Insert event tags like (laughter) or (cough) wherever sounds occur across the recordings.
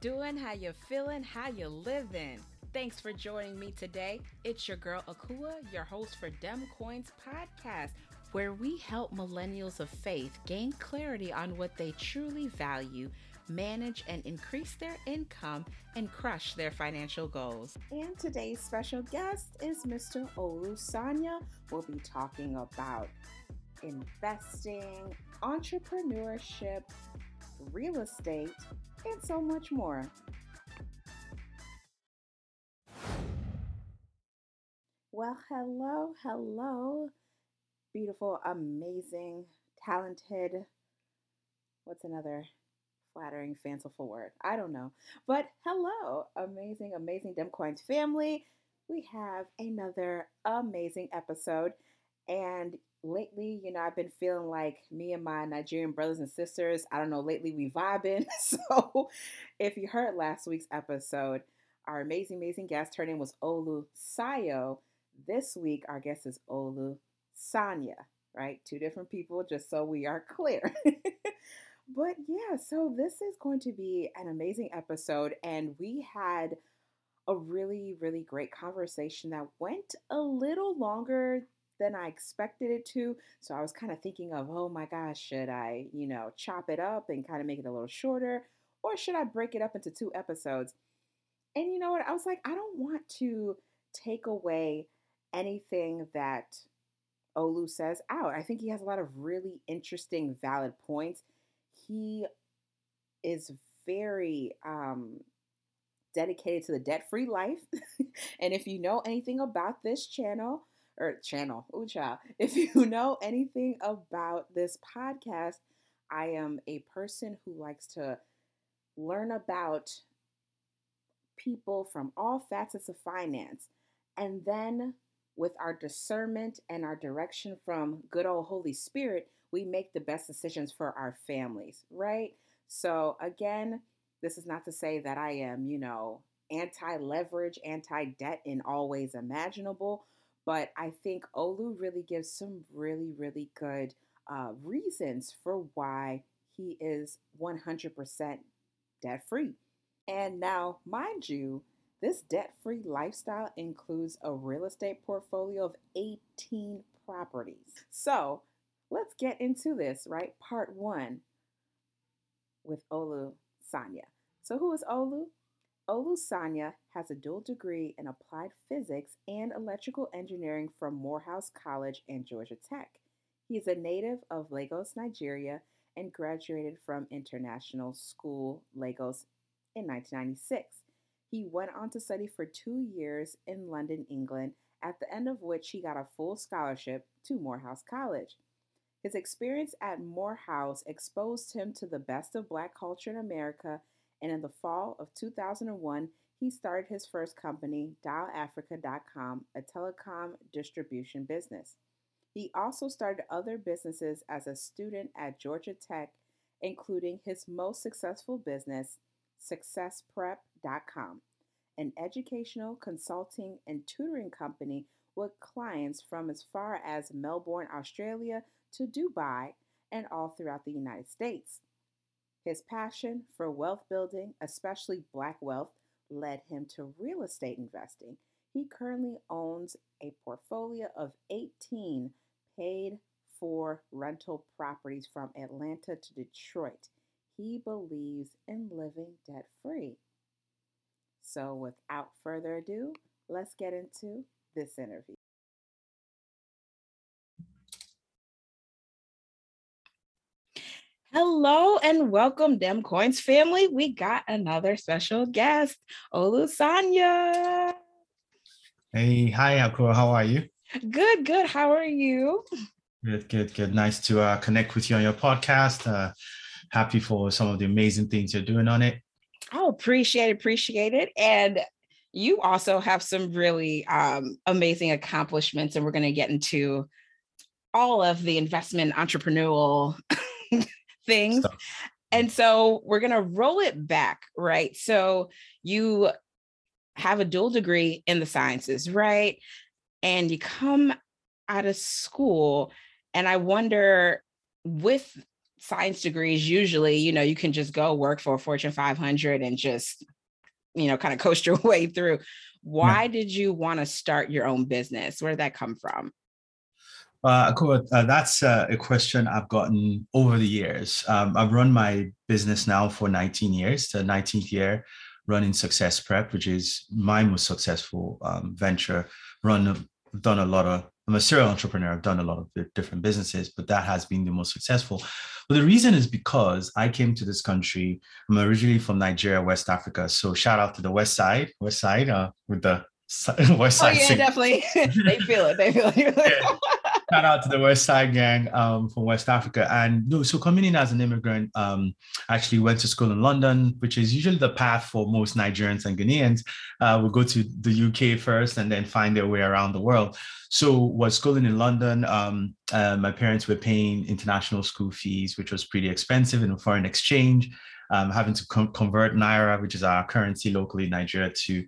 doing? How you feeling? How you living? Thanks for joining me today. It's your girl Akua, your host for Dem Coins Podcast, where we help millennials of faith gain clarity on what they truly value, manage and increase their income, and crush their financial goals. And today's special guest is Mr. Olu Sanya. We'll be talking about investing, entrepreneurship, real estate, and so much more. Well, hello, hello, beautiful, amazing, talented. What's another flattering, fanciful word? I don't know. But hello, amazing, amazing Demcoins family. We have another amazing episode. And lately, you know, I've been feeling like me and my Nigerian brothers and sisters, I don't know, lately we vibing. (laughs) So if you heard last week's episode, our amazing, amazing guest, her name was Olu Sayo. This week, our guest is Olu Sanya, right? Two different people, just so we are clear. (laughs) but yeah, so this is going to be an amazing episode, and we had a really, really great conversation that went a little longer than I expected it to. So I was kind of thinking of, oh my gosh, should I, you know, chop it up and kind of make it a little shorter? Or should I break it up into two episodes? And you know what? I was like, I don't want to take away anything that Olu says out. I think he has a lot of really interesting, valid points. He is very um, dedicated to the debt free life. (laughs) and if you know anything about this channel, or channel, ooh child, (laughs) if you know anything about this podcast, I am a person who likes to learn about people from all facets of finance. And then with our discernment and our direction from good old Holy Spirit, we make the best decisions for our families, right? So, again, this is not to say that I am, you know, anti leverage, anti debt in all ways imaginable, but I think Olu really gives some really, really good uh, reasons for why he is 100% debt free. And now, mind you, this debt free lifestyle includes a real estate portfolio of 18 properties. So let's get into this, right? Part one with Olu Sanya. So, who is Olu? Olu Sanya has a dual degree in applied physics and electrical engineering from Morehouse College and Georgia Tech. He is a native of Lagos, Nigeria, and graduated from International School Lagos in 1996. He went on to study for two years in London, England, at the end of which he got a full scholarship to Morehouse College. His experience at Morehouse exposed him to the best of Black culture in America and in the fall of 2001, he started his first company, DialAfrica.com, a telecom distribution business. He also started other businesses as a student at Georgia Tech, including his most successful business, SuccessPrep.com, an educational, consulting, and tutoring company with clients from as far as Melbourne, Australia to Dubai and all throughout the United States. His passion for wealth building, especially black wealth, led him to real estate investing. He currently owns a portfolio of 18 paid for rental properties from Atlanta to Detroit. He believes in living debt free. So, without further ado, let's get into this interview. Hello and welcome, Dem Coins family. We got another special guest, Olusanya. Hey, hi, Akua. How are you? Good, good. How are you? Good, good, good. Nice to uh, connect with you on your podcast. Uh, happy for some of the amazing things you're doing on it. Oh, appreciate it, appreciate it. And you also have some really um, amazing accomplishments, and we're going to get into all of the investment entrepreneurial (laughs) things. Stuff. And so we're going to roll it back, right? So you have a dual degree in the sciences, right? And you come out of school, and I wonder with science degrees, usually, you know, you can just go work for a Fortune 500 and just, you know, kind of coast (laughs) your way through. Why yeah. did you want to start your own business? Where did that come from? Uh, uh, that's uh, a question I've gotten over the years. Um, I've run my business now for 19 years, the 19th year running Success Prep, which is my most successful um, venture. Run, done a lot of. I'm a serial entrepreneur. I've done a lot of different businesses, but that has been the most successful. But the reason is because I came to this country. I'm originally from Nigeria, West Africa. So shout out to the West Side, West Side, uh, with the (laughs) West Side. Oh yeah, definitely. (laughs) they feel it. They feel it. (laughs) Shout out to the West Side gang um, from West Africa. And no, so coming in as an immigrant, um, actually went to school in London, which is usually the path for most Nigerians and Ghanaians. Uh, will go to the UK first and then find their way around the world. So was schooling in London. Um, uh, my parents were paying international school fees, which was pretty expensive in foreign exchange. Um, having to convert naira, which is our currency locally in Nigeria, to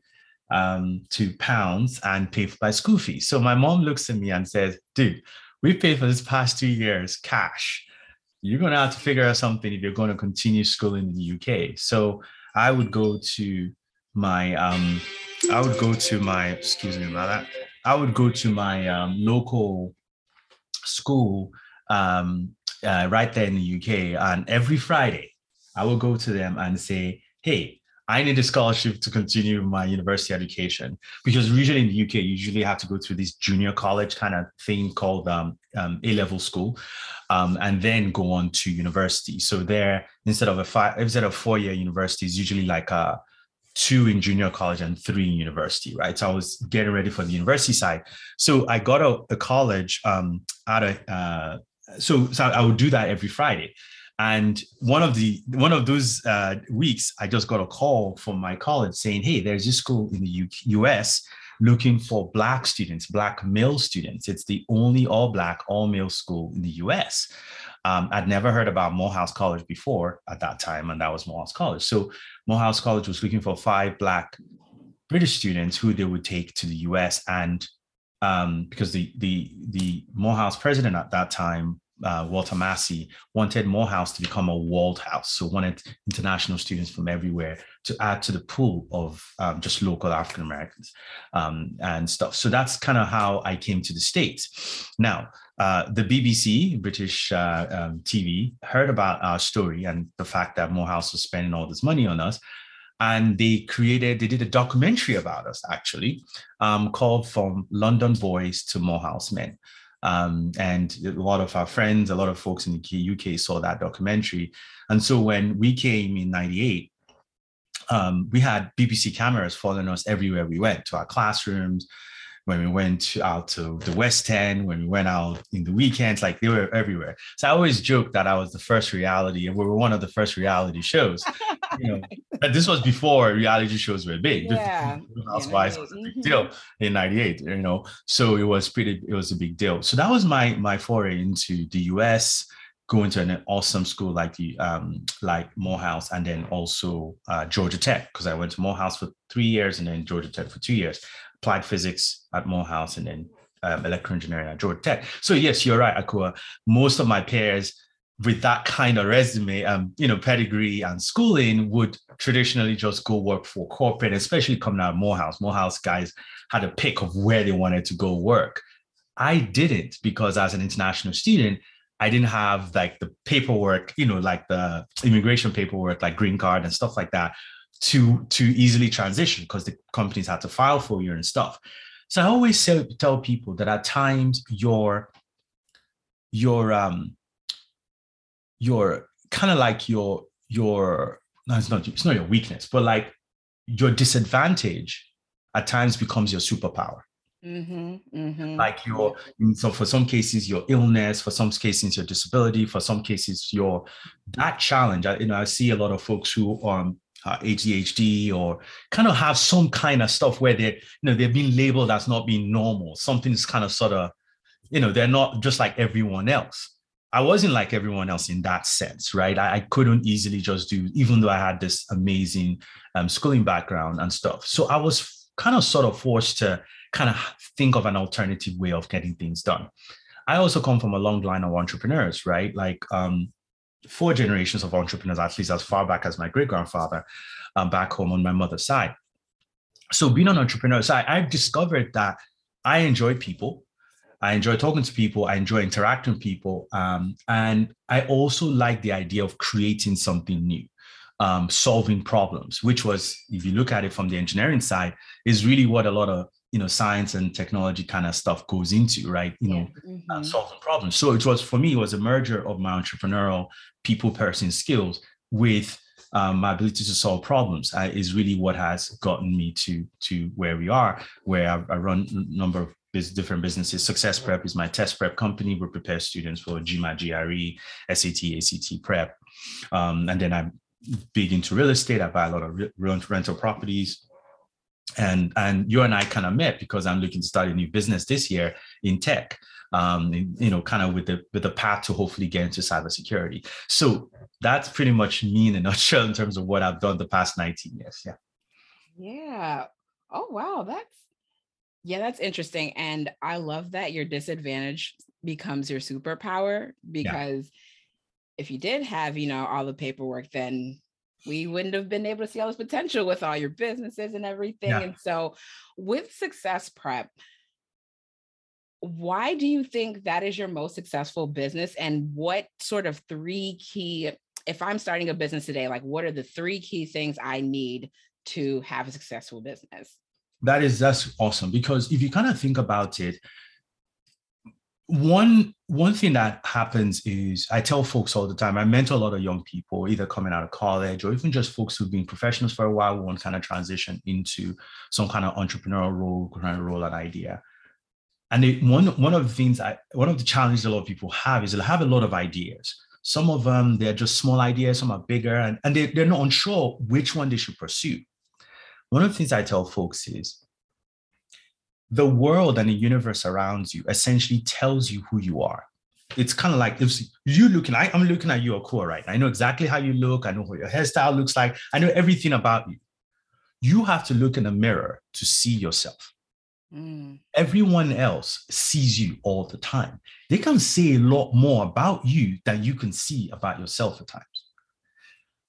um, to pounds and pay for my school fees. So my mom looks at me and says, dude, we've paid for this past two years cash. You're going to have to figure out something if you're going to continue school in the UK. So I would go to my, um, I would go to my, excuse me about that. I would go to my um, local school um, uh, right there in the UK. And every Friday, I will go to them and say, hey, I need a scholarship to continue my university education because usually in the UK, you usually have to go through this junior college kind of thing called um, um, A level school, um, and then go on to university. So there, instead of a five, instead of four year university, is usually like a two in junior college and three in university, right? So I was getting ready for the university side. So I got a, a college um, out of, uh, so, so I would do that every Friday. And one of the one of those uh, weeks, I just got a call from my college saying, "Hey, there's this school in the U- U.S. looking for black students, black male students. It's the only all black, all male school in the U.S." Um, I'd never heard about Morehouse College before at that time, and that was Morehouse College. So Morehouse College was looking for five black British students who they would take to the U.S. and um, because the the the Morehouse president at that time uh, Walter Massey wanted Morehouse to become a world house, so wanted international students from everywhere to add to the pool of um, just local African Americans um, and stuff. So that's kind of how I came to the states. Now, uh, the BBC, British uh, um, TV, heard about our story and the fact that Morehouse was spending all this money on us, and they created, they did a documentary about us actually, um, called "From London Boys to Morehouse Men." Um, and a lot of our friends, a lot of folks in the UK saw that documentary. And so when we came in 98, um, we had BBC cameras following us everywhere we went to our classrooms, when we went out to the West End, when we went out in the weekends, like they were everywhere. So I always joke that I was the first reality, and we were one of the first reality shows. you know, (laughs) but this was before reality shows were big. Yeah. Housewives yeah, was a big mm-hmm. deal in '98. You know, so it was pretty. It was a big deal. So that was my my foray into the U.S going to an awesome school like the um, like Morehouse and then also uh, Georgia Tech because I went to Morehouse for three years and then Georgia Tech for two years applied physics at Morehouse and then um, electrical engineering at Georgia Tech. So yes, you're right, Akua. Most of my peers with that kind of resume, um, you know, pedigree and schooling would traditionally just go work for corporate, especially coming out of Morehouse. Morehouse guys had a pick of where they wanted to go work. I didn't because as an international student, I didn't have like the paperwork, you know, like the immigration paperwork, like green card and stuff like that to to easily transition because the companies had to file for you and stuff. So I always say, tell people that at times your your um your kind of like your your no it's not it's not your weakness but like your disadvantage at times becomes your superpower mm-hmm, mm-hmm. like your so for some cases your illness for some cases your disability for some cases your that challenge I, you know i see a lot of folks who um uh, ADHD or kind of have some kind of stuff where they, you know, they're being labeled as not being normal. Something's kind of sort of, you know, they're not just like everyone else. I wasn't like everyone else in that sense, right? I, I couldn't easily just do, even though I had this amazing um, schooling background and stuff. So I was kind of sort of forced to kind of think of an alternative way of getting things done. I also come from a long line of entrepreneurs, right? Like um, four generations of entrepreneurs, at least as far back as my great grandfather, um, back home on my mother's side. So being an entrepreneur, so I, I've discovered that I enjoy people. I enjoy talking to people. I enjoy interacting with people. Um, and I also like the idea of creating something new, um, solving problems, which was, if you look at it from the engineering side, is really what a lot of you know science and technology kind of stuff goes into right? You know uh, mm-hmm. solving problems. So it was for me it was a merger of my entrepreneurial people person skills with um, my ability to solve problems uh, is really what has gotten me to to where we are where i, I run a number of different businesses. Success prep is my test prep company. We prepare students for gmat gre sat act prep. Um, and then i'm big into real estate. I buy a lot of re- rental properties and and you and I kind of met because I'm looking to start a new business this year in tech. Um, you know, kind of with the with the path to hopefully get into cybersecurity. So that's pretty much me in a (laughs) nutshell in terms of what I've done the past 19 years. Yeah. Yeah. Oh wow, that's yeah, that's interesting. And I love that your disadvantage becomes your superpower because yeah. if you did have, you know, all the paperwork, then we wouldn't have been able to see all this potential with all your businesses and everything. Yeah. And so, with Success Prep, why do you think that is your most successful business? And what sort of three key, if I'm starting a business today, like what are the three key things I need to have a successful business? That is, that's awesome. Because if you kind of think about it, one one thing that happens is I tell folks all the time, I mentor a lot of young people, either coming out of college or even just folks who've been professionals for a while who want to kind of transition into some kind of entrepreneurial role, kind of role and idea. And one, one of the things I, one of the challenges a lot of people have is they have a lot of ideas. Some of them, they're just small ideas, some are bigger, and, and they, they're not unsure which one they should pursue. One of the things I tell folks is the world and the universe around you essentially tells you who you are. It's kind of like if you looking, I, I'm looking at you, Akua, right? I know exactly how you look. I know what your hairstyle looks like. I know everything about you. You have to look in the mirror to see yourself. Mm. Everyone else sees you all the time. They can say a lot more about you than you can see about yourself at times.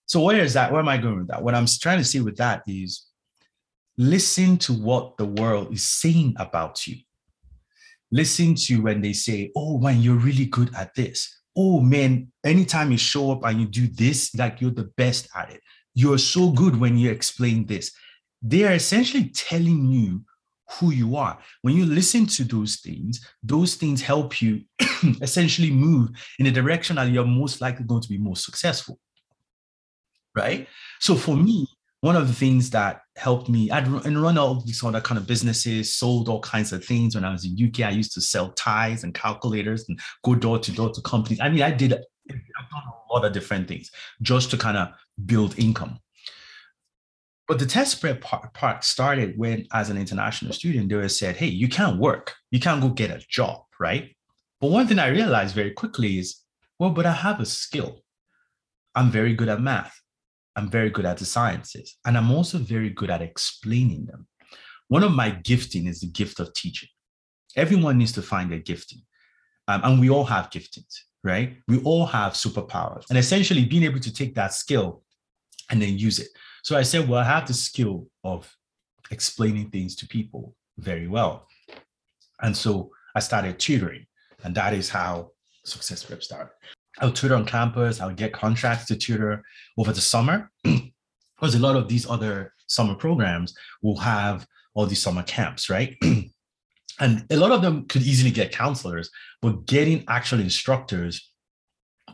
So, where is that? Where am I going with that? What I'm trying to say with that is Listen to what the world is saying about you. Listen to when they say, Oh, man, you're really good at this. Oh, man, anytime you show up and you do this, like you're the best at it. You're so good when you explain this. They are essentially telling you who you are. When you listen to those things, those things help you (clears throat) essentially move in a direction that you're most likely going to be most successful. Right? So for me, one of the things that helped me, I'd run all these other kind of businesses, sold all kinds of things. When I was in UK, I used to sell ties and calculators and go door to door to companies. I mean, I did I've done a lot of different things just to kind of build income. But the test prep part, part started when, as an international student, they were said, hey, you can't work. You can't go get a job, right? But one thing I realized very quickly is, well, but I have a skill. I'm very good at math. I'm very good at the sciences, and I'm also very good at explaining them. One of my gifting is the gift of teaching. Everyone needs to find their gifting, um, and we all have giftings, right? We all have superpowers, and essentially being able to take that skill and then use it. So I said, well, I have the skill of explaining things to people very well, and so I started tutoring, and that is how Success Prep started. I'll tutor on campus. I'll get contracts to tutor over the summer. (clears throat) because a lot of these other summer programs will have all these summer camps, right? (clears throat) and a lot of them could easily get counselors, but getting actual instructors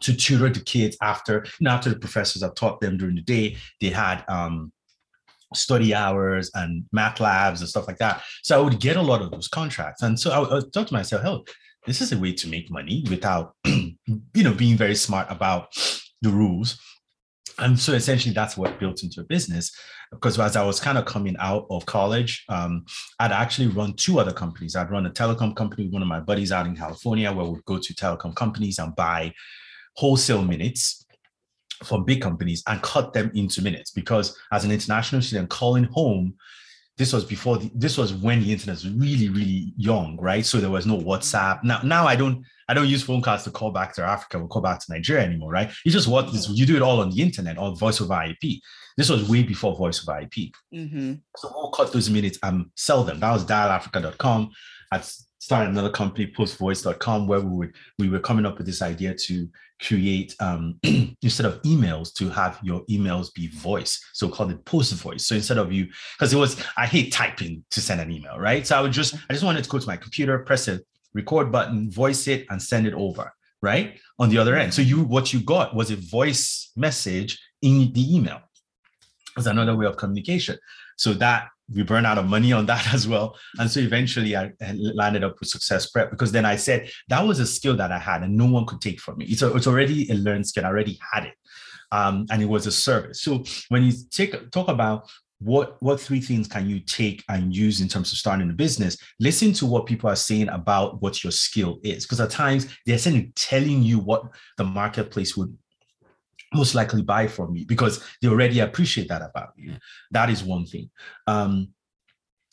to tutor the kids after, you know, after the professors have taught them during the day, they had um, study hours and math labs and stuff like that. So I would get a lot of those contracts. And so I would, I thought to myself, oh, this is a way to make money without (clears throat) you know being very smart about the rules. And so essentially that's what built into a business. Because as i was kind of coming out of college um, i'd actually run two other companies. I'd run a telecom company with one of my buddies out in california where we'd go to telecom companies and buy wholesale minutes from big companies and cut them into minutes. Because as an international student calling home this was before the, this was when the internet was really really young right so there was no whatsapp now now i don't I don't use phone cards to call back to Africa or call back to Nigeria anymore, right? You just what this you do it all on the internet or voice over IP. This was way before voice over IP. Mm-hmm. So we'll cut those minutes and sell them. That was dialafrica.com. I started another company, postvoice.com, where we would we were coming up with this idea to create um, (clears throat) instead of emails to have your emails be voice. So called it post voice so instead of you because it was i hate typing to send an email right? So i would just i just wanted to go to my computer press a record button voice it and send it over right? On the other end. So you what you got was a voice message in the email. As another way of communication. So that we burn out of money on that (laughs) as well. And so eventually I landed up with Success Prep because then I said that was a skill that I had and no one could take from me. It's, a, it's already a learned skill. I already had it. Um, and it was a service. So when you take talk about what what three things can you take and use in terms of starting a business listen to what people are saying about what your skill is because at times they're saying telling you what the marketplace would most likely buy from you because they already appreciate that about you. That is one thing. Um,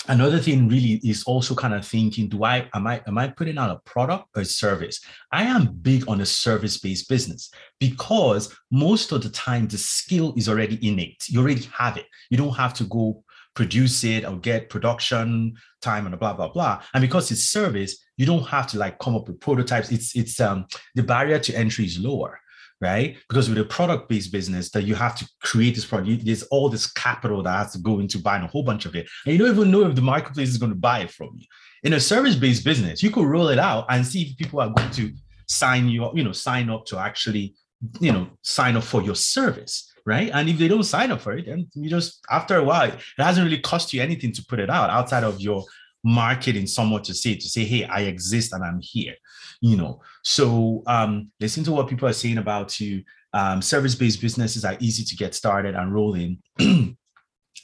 another thing really is also kind of thinking do i am i am i putting out a product or a service? I am big on a service based business because most of the time the skill is already innate. You already have it. You don't have to go produce it or get production time and blah blah blah. And because it's service you don't have to like come up with prototypes. It's it's um the barrier to entry is lower right? Because with a product-based business, that you have to create this product, there's all this capital that has to go into buying a whole bunch of it, and you don't even know if the marketplace is going to buy it from you. In a service-based business, you could roll it out and see if people are going to sign you up, you know, sign up to actually, you know, sign up for your service. Right. And if they don't sign up for it, then you just after a while, it hasn't really cost you anything to put it out outside of your marketing somewhat to say to say hey i exist and i'm here you know? So um listen to what people are saying about you. Um, service-based businesses are easy to get started and rolling (clears throat) and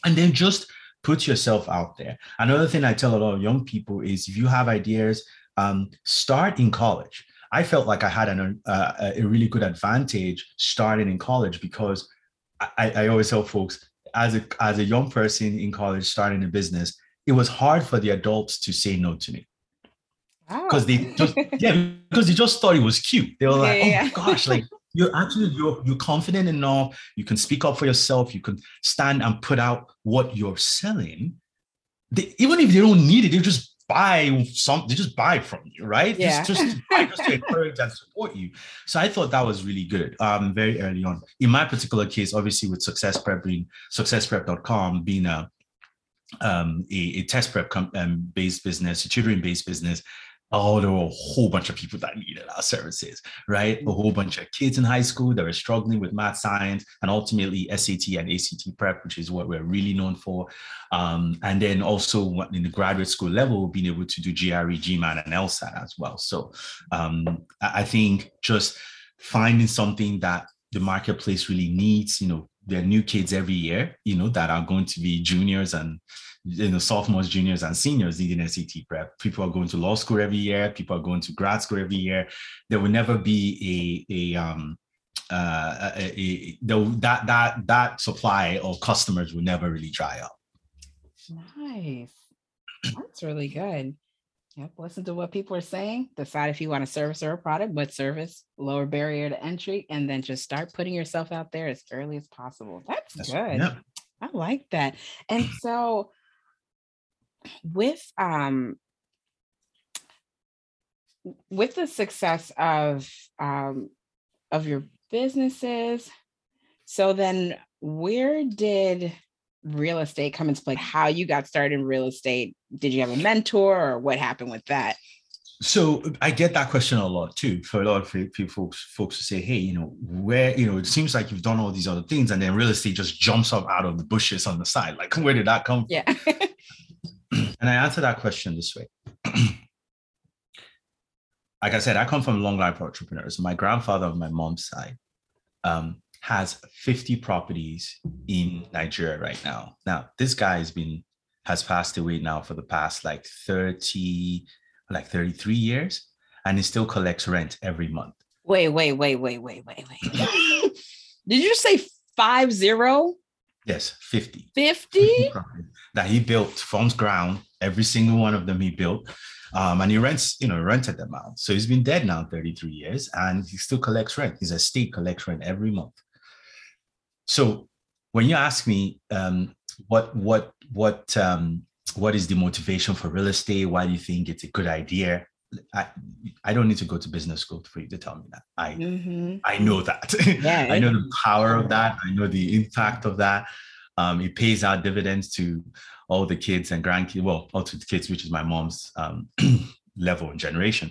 then just put yourself out there. Another thing i tell a lot of young people is if you have ideas um, start in college. I felt like i had an, uh, a really good advantage starting in college because I, I always tell folks as a as a young person in college starting a business it was hard for the adults to say no to me. Because they just (laughs) yeah because they just thought it was cute. They were yeah, like oh yeah. gosh like (laughs) you're actually you're you're confident enough. You can speak up for yourself. You can stand and put out what you're selling. They, even if they don't need it they just buy some they just buy from you right? Yeah. just just, just to (laughs) encourage and support you. So i thought that was really good um very early on. In my particular case obviously with success prep being successprep.com being a um, a, a, test prep com- um, based business, a tutoring based business, oh, there were a whole bunch of people that needed our services, right? A whole bunch of kids in high school that were struggling with math, science, and ultimately SAT and ACT prep, which is what we're really known for. Um, and then also in the graduate school level, being able to do GRE, GMAT, and LSAT as well. So um, I think just finding something that the marketplace really needs, you know, there are new kids every year, you know, that are going to be juniors and you know sophomores, juniors, and seniors needing SAT prep. People are going to law school every year. People are going to grad school every year. There will never be a a um uh a, a, a, that that that supply of customers will never really dry up. Nice. That's really good. Yep. Listen to what people are saying. Decide if you want a service or a product, what service, lower barrier to entry, and then just start putting yourself out there as early as possible. That's, That's good. Yep. I like that. And (clears throat) so with um with the success of um of your businesses, so then where did real estate come into play? How you got started in real estate? Did you have a mentor or what happened with that? So I get that question a lot too. For a lot of people, folks, folks to say, "Hey, you know, where you know, it seems like you've done all these other things, and then real estate just jumps up out of the bushes on the side. Like, (laughs) where did that come?" Yeah. (clears throat) and I answer that question this way. (clears throat) like I said, I come from long life entrepreneurs. My grandfather on my mom's side um, has 50 properties in Nigeria right now. Now, this guy has been has passed away now for the past like 30, like 33 years, and he still collects rent every month. Wait, wait, wait, wait, wait, wait, wait. (laughs) Did you say five zero? Yes, 50. 50? (laughs) that he built from ground, every single one of them he built. Um, and he rents, you know, rented them out. So he's been dead now 33 years and he still collects rent. His estate collects rent every month. So when you ask me um, what what what um, what is the motivation for real estate, why do you think it's a good idea? I, I don't need to go to business school for you to tell me that. I mm-hmm. I know that. Yeah, (laughs) I know the power of that. I know the impact of that. Um, it pays out dividends to all the kids and grandkids, well, all to the kids, which is my mom's um, (clears throat) level and generation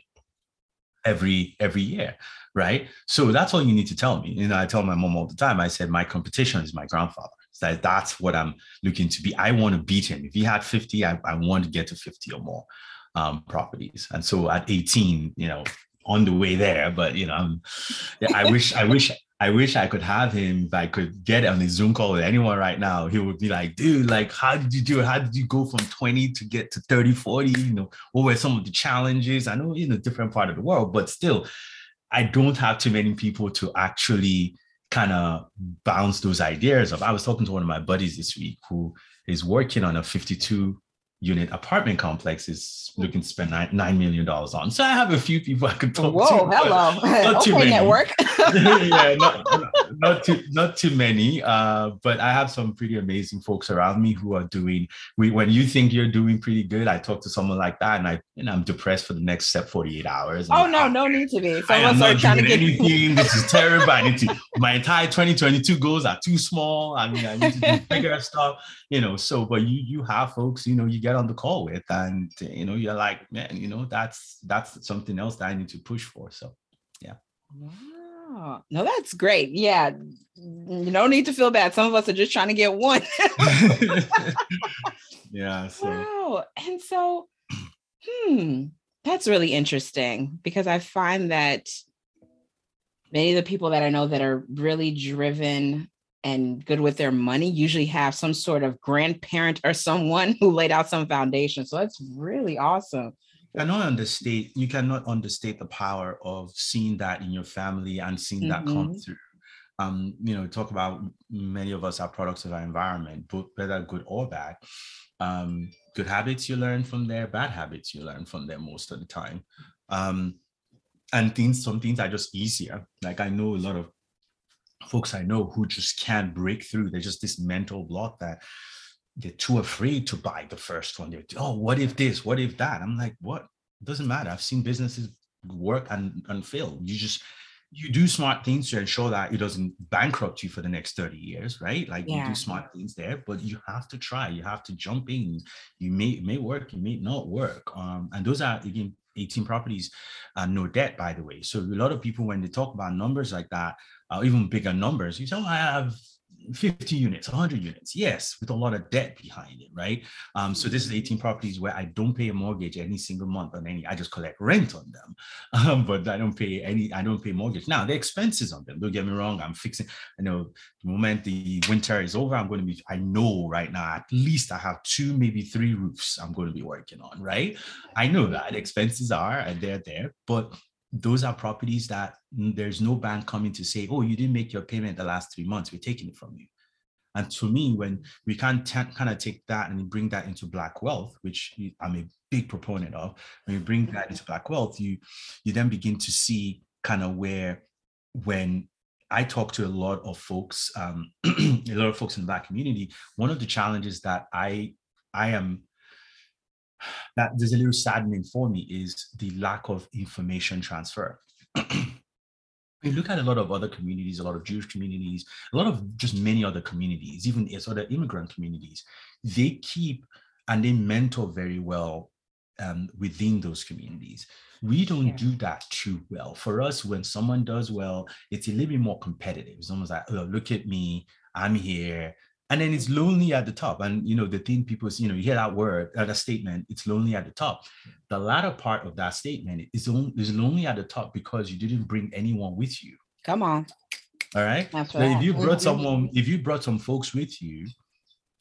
every every year right? So that's all you need to tell me. You know i tell my mom all the time i said my competition is my grandfather. So that's what i'm looking to be. I want to beat him. If he had 50 i, I want to get to 50 or more um, properties. And so at 18 you know on the way there but you know i wish i wish I wish I could have him. If I could get on a Zoom call with anyone right now, he would be like, dude, like, how did you do it? How did you go from 20 to get to 30, 40? You know, what were some of the challenges? I know in a different part of the world, but still, I don't have too many people to actually kind of bounce those ideas off. I was talking to one of my buddies this week who is working on a 52 unit apartment complex is looking to spend nine, $9 million on. So I have a few people I could talk Whoa, to. Whoa, hello. (laughs) Not too many. network. (laughs) (laughs) yeah, not, not, not, too, not too many. Uh, but I have some pretty amazing folks around me who are doing, we, when you think you're doing pretty good, I talk to someone like that and I, and I'm depressed for the next step 48 hours. Oh, no, no need to be. Some I am not doing anything. this is terrible. I need to, my entire 2022 goals are too small. I mean, I need to do bigger stuff, you know, so, but you, you have folks, you know, you get on the call with and you know you're like man you know that's that's something else that i need to push for so yeah. Wow. No that's great. Yeah. You don't need to feel bad. Some of us are just trying to get one. (laughs) Yeah so. wow. And so hmm that's really interesting because i find that many of the people that i know that are really driven and good with their money usually have some sort of grandparent or someone who laid out some foundation. So that's really awesome. You cannot understate you cannot understate the power of seeing that in your family and seeing mm-hmm. that come mm-hmm. through. Um, you know, talk about many of us are products of our environment, both whether good or bad. Um, good habits you learn from there, bad habits you learn from there most of the time. Um, and things, some things are just easier. Like I know a lot of folks I know who just can't break through. There's just this mental block that they're too afraid to buy the first one. They're, oh, what if this? What if that? I'm like, what? It doesn't matter. I've seen businesses work and, and fail. You just you do smart things to ensure that it doesn't bankrupt you for the next 30 years, right? Like yeah. you do smart things there, but you have to try, you have to jump in. You may may work, you may not work. Um, and those are again 18 properties, uh, no debt, by the way. So a lot of people, when they talk about numbers like that, uh, even bigger numbers. You say, oh, I have 50 units, 100 units. Yes, with a lot of debt behind it, right? Um, so this is 18 properties where I don't pay a mortgage any single month on any. I just collect rent on them, (laughs) um, but I don't pay any. I don't pay mortgage. Now the expenses on them. Don't get me wrong. I'm fixing. You know, the moment the winter is over, I'm going to be. I know right now at least I have two, maybe three roofs I'm going to be working on. Right? I know that expenses are and they're there, but those are properties that there's no bank coming to say, oh, you didn't make your payment the last three months, we're taking it from you. And to me, when we can kind of take that and bring that into black wealth, which I'm a big proponent of, when you bring that into black wealth, you you then begin to see kind of where when I talk to a lot of folks, um, (clears throat) a lot of folks in the black community, one of the challenges that I I am that there's a little saddening for me is the lack of information transfer. (clears throat) we look at a lot of other communities, a lot of Jewish communities, a lot of just many other communities, even as other immigrant communities, they keep and they mentor very well um, within those communities. We don't yeah. do that too well. For us, when someone does well, it's a little bit more competitive. It's almost like, oh, look at me, I'm here, and then it's lonely at the top. And you know the thing people you know you hear that word uh, that statement it's lonely at the top. The latter part of that statement is, on, is lonely at the top because you didn't bring anyone with you. Come on. All right? That's right. if you brought someone if you brought some folks with you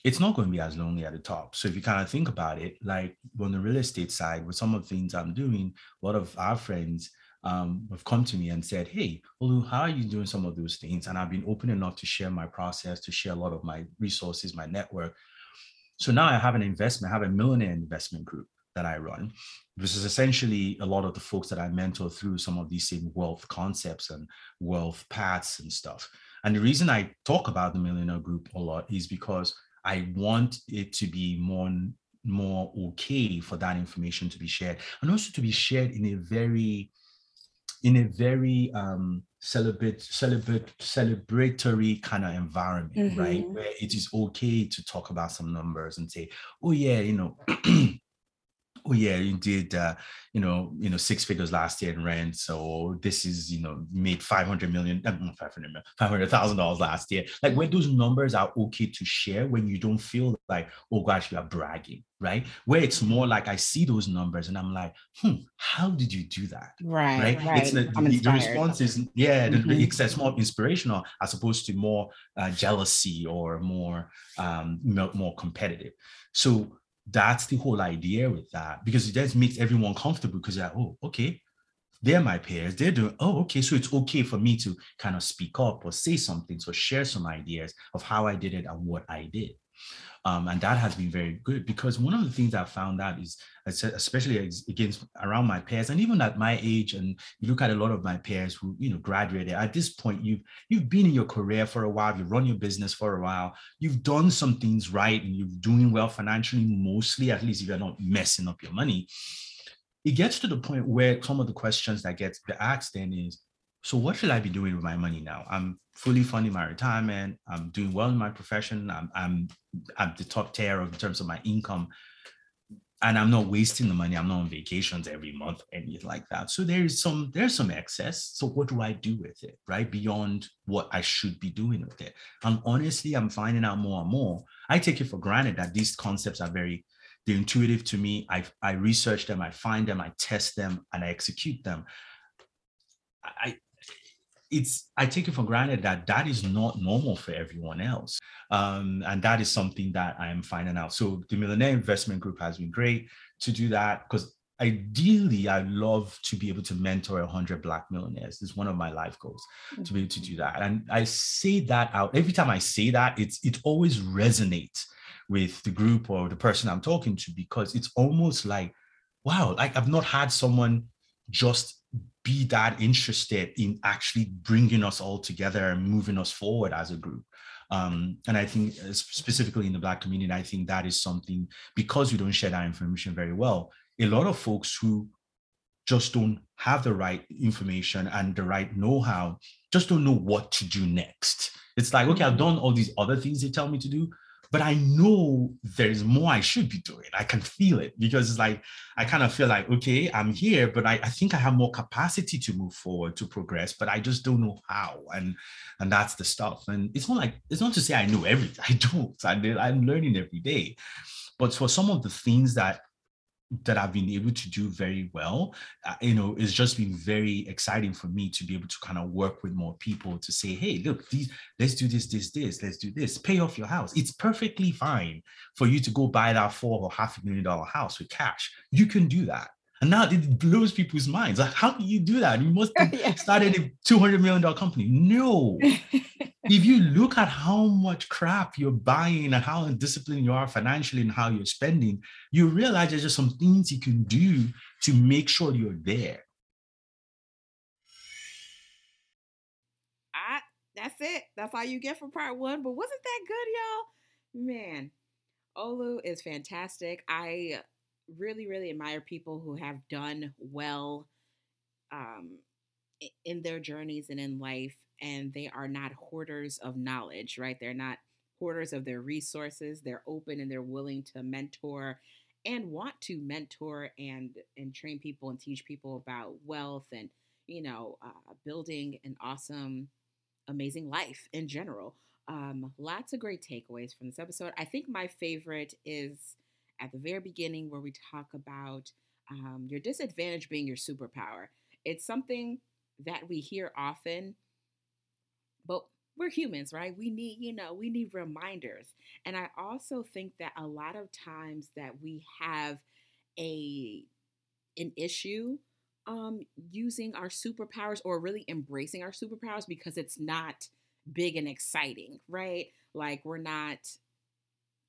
it's not going to be as lonely at the top. So if you kind of think about it like on the real estate side with some of the things i'm doing a lot of our friends um, have come to me and said, Hey, Olu, how are you doing some of those things? And I've been open enough to share my process, to share a lot of my resources, my network. So now I have an investment, I have a millionaire investment group that I run, which is essentially a lot of the folks that I mentor through some of these same wealth concepts and wealth paths and stuff. And the reason I talk about the millionaire group a lot is because I want it to be more more okay for that information to be shared and also to be shared in a very in a very um celebrate celebrate celebratory kind of environment mm-hmm. right where it is okay to talk about some numbers and say oh yeah you know (clears throat) oh yeah, you did uh, you know, you know, six figures last year in rent. So this is, you know, made 500 million, uh, 500 million, $500,000 last year. Like when those numbers are okay to share, when you don't feel like, oh gosh, you are bragging, right? Where it's more like I see those numbers and I'm like, hmm, how did you do that? Right. Right. right. It's the, the, the, response is, yeah, mm-hmm. the, it's, it's more inspirational as opposed to more uh, jealousy or more, um, more competitive. So that's the whole idea with that because it just makes everyone comfortable because they're oh okay. They're my peers. They're doing oh okay. So it's okay for me to kind of speak up or say something so share some ideas of how i did it and what i did um, and that has been very good because one of the things I found out is, especially against around my peers, and even at my age, and you look at a lot of my peers who you know graduated. At this point, you've you've been in your career for a while, you've run your business for a while, you've done some things right, and you're doing well financially, mostly at least if you're not messing up your money. It gets to the point where some of the questions that get asked then is, so what should I be doing with my money now? I'm fully funding my retirement. I'm doing well in my profession. I'm I'm at the top tier of in terms of my income. And I'm not wasting the money. I'm not on vacations every month, anything like that. So there's some there's some excess. So what do I do with it? Right beyond what I should be doing with it. And honestly, I'm finding out more and more. I take it for granted that these concepts are very they're intuitive to me. I I research them, I find them, I test them, and I execute them. I it's i take it for granted that that is not normal for everyone else. Um, and that is something that i am finding out. So the millionaire investment group has been great to do that because ideally i love to be able to mentor 100 black millionaires. It's one of my life goals to be able to do that. And i say that out every time i say that it's it always resonates with the group or the person i'm talking to because it's almost like wow like i've not had someone just be that interested in actually bringing us all together and moving us forward as a group. Um, and I think uh, specifically in the Black community, I think that is something because we don't share that information very well. A lot of folks who just don't have the right information and the right know-how just don't know what to do next. It's like, okay, I've mm-hmm. done all these other things they tell me to do, but I know there's more I should be doing. I can feel it because it's like I kind of feel like, okay, I'm here, but I, I think I have more capacity to move forward, to progress, but I just don't know how. And and that's the stuff. And it's not like it's not to say I know everything. (laughs) I don't. I, I'm learning every day. But for some of the things that that I've been able to do very well, uh, you know, it's just been very exciting for me to be able to kind of work with more people to say, hey, look, these, let's do this, this, this, let's do this, pay off your house. It's perfectly fine for you to go buy that four or half a million dollar house with cash. You can do that. And now it blows people's minds. Like, how do you do that? You must have (laughs) yeah. started a $200 million company. No. (laughs) if you look at how much crap you're buying and how undisciplined you are financially and how you're spending, you realize there's just some things you can do to make sure you're there. I, that's it. That's all you get for part one. But wasn't that good, y'all? Man, Olu is fantastic. I really, really admire people who have done well um, in their journeys and in life, and they are not hoarders of knowledge, right? They're not hoarders of their resources. They're open and they're willing to mentor and want to mentor and and train people and teach people about wealth and you know uh, building an awesome, amazing life in general. Um, lots of great takeaways from this episode. I think my favorite is at the very beginning where we talk about um, your disadvantage being your superpower. It's something that we hear often, but we're humans, right? We need, you know, we need reminders. And I also think that a lot of times that we have a an issue um using our superpowers or really embracing our superpowers because it's not big and exciting, right? Like we're not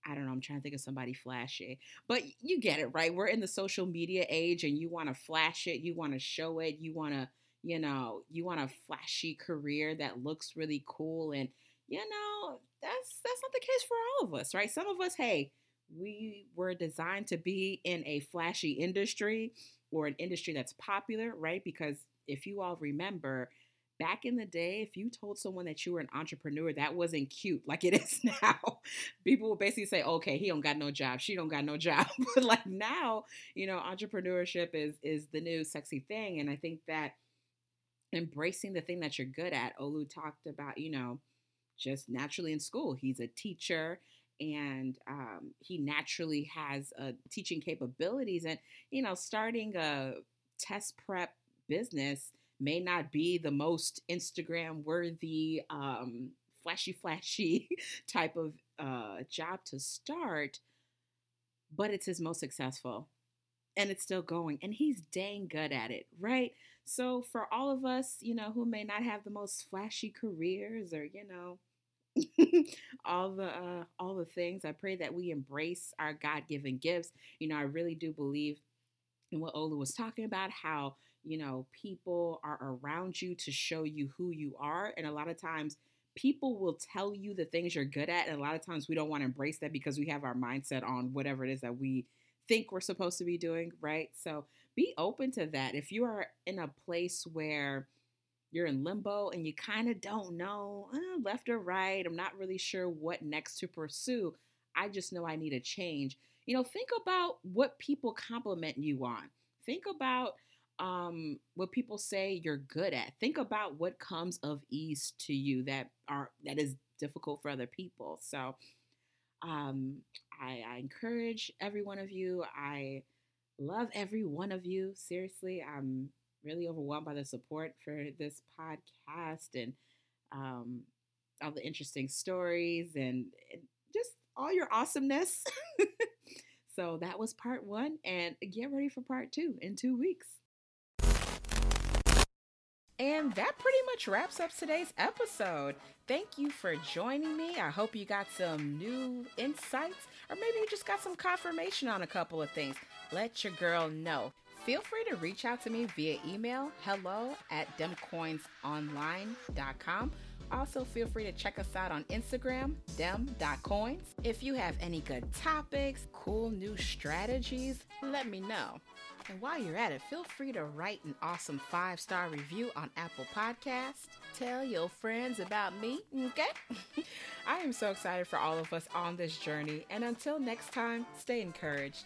I don't know, I'm trying to think of somebody flashy, but you get it, right? We're in the social media age and you want to flash it, you want to show it, you want to, you know, you want a flashy career that looks really cool. And, you know, that's that's not the case for all of us, right? Some of us, hey, we were designed to be in a flashy industry or an industry that's popular, right? Because if you all remember, back in the day, if you told someone that you were an entrepreneur, that wasn't cute like it (laughs) is now. People would basically say, okay, he don't got no job, she don't got no job. (laughs) but like now, you know, entrepreneurship is is the new sexy thing. And I think that embracing the thing that you're good at, Olu talked about, you know, just naturally in school. He's a teacher and um, he naturally has uh, teaching capabilities. And, you know, starting a test prep business may not be the most Instagram worthy, um, flashy, flashy (laughs) type of uh, job to start, but it's his most successful and it's still going and he's dang good at it, right? So for all of us, you know, who may not have the most flashy careers or, you know, (laughs) all the uh, all the things. I pray that we embrace our God-given gifts. You know, I really do believe in what Olu was talking about, how you know, people are around you to show you who you are. And a lot of times, people will tell you the things you're good at. And a lot of times, we don't want to embrace that because we have our mindset on whatever it is that we think we're supposed to be doing, right? So be open to that. If you are in a place where you're in limbo and you kind of don't know uh, left or right, I'm not really sure what next to pursue. I just know I need a change. You know, think about what people compliment you on. Think about um, what people say you're good at. Think about what comes of ease to you that are that is difficult for other people. So um, I, I encourage every one of you. I love every one of you. Seriously, I'm really overwhelmed by the support for this podcast and um, all the interesting stories and, and just all your awesomeness. (laughs) so that was part one, and get ready for part two in two weeks. And that pretty much wraps up today's episode. Thank you for joining me. I hope you got some new insights, or maybe you just got some confirmation on a couple of things. Let your girl know. Feel free to reach out to me via email hello at demcoinsonline.com. Also, feel free to check us out on Instagram, dem.coins. If you have any good topics, cool new strategies, let me know. And while you're at it, feel free to write an awesome five star review on Apple Podcasts. Tell your friends about me, okay? (laughs) I am so excited for all of us on this journey. And until next time, stay encouraged.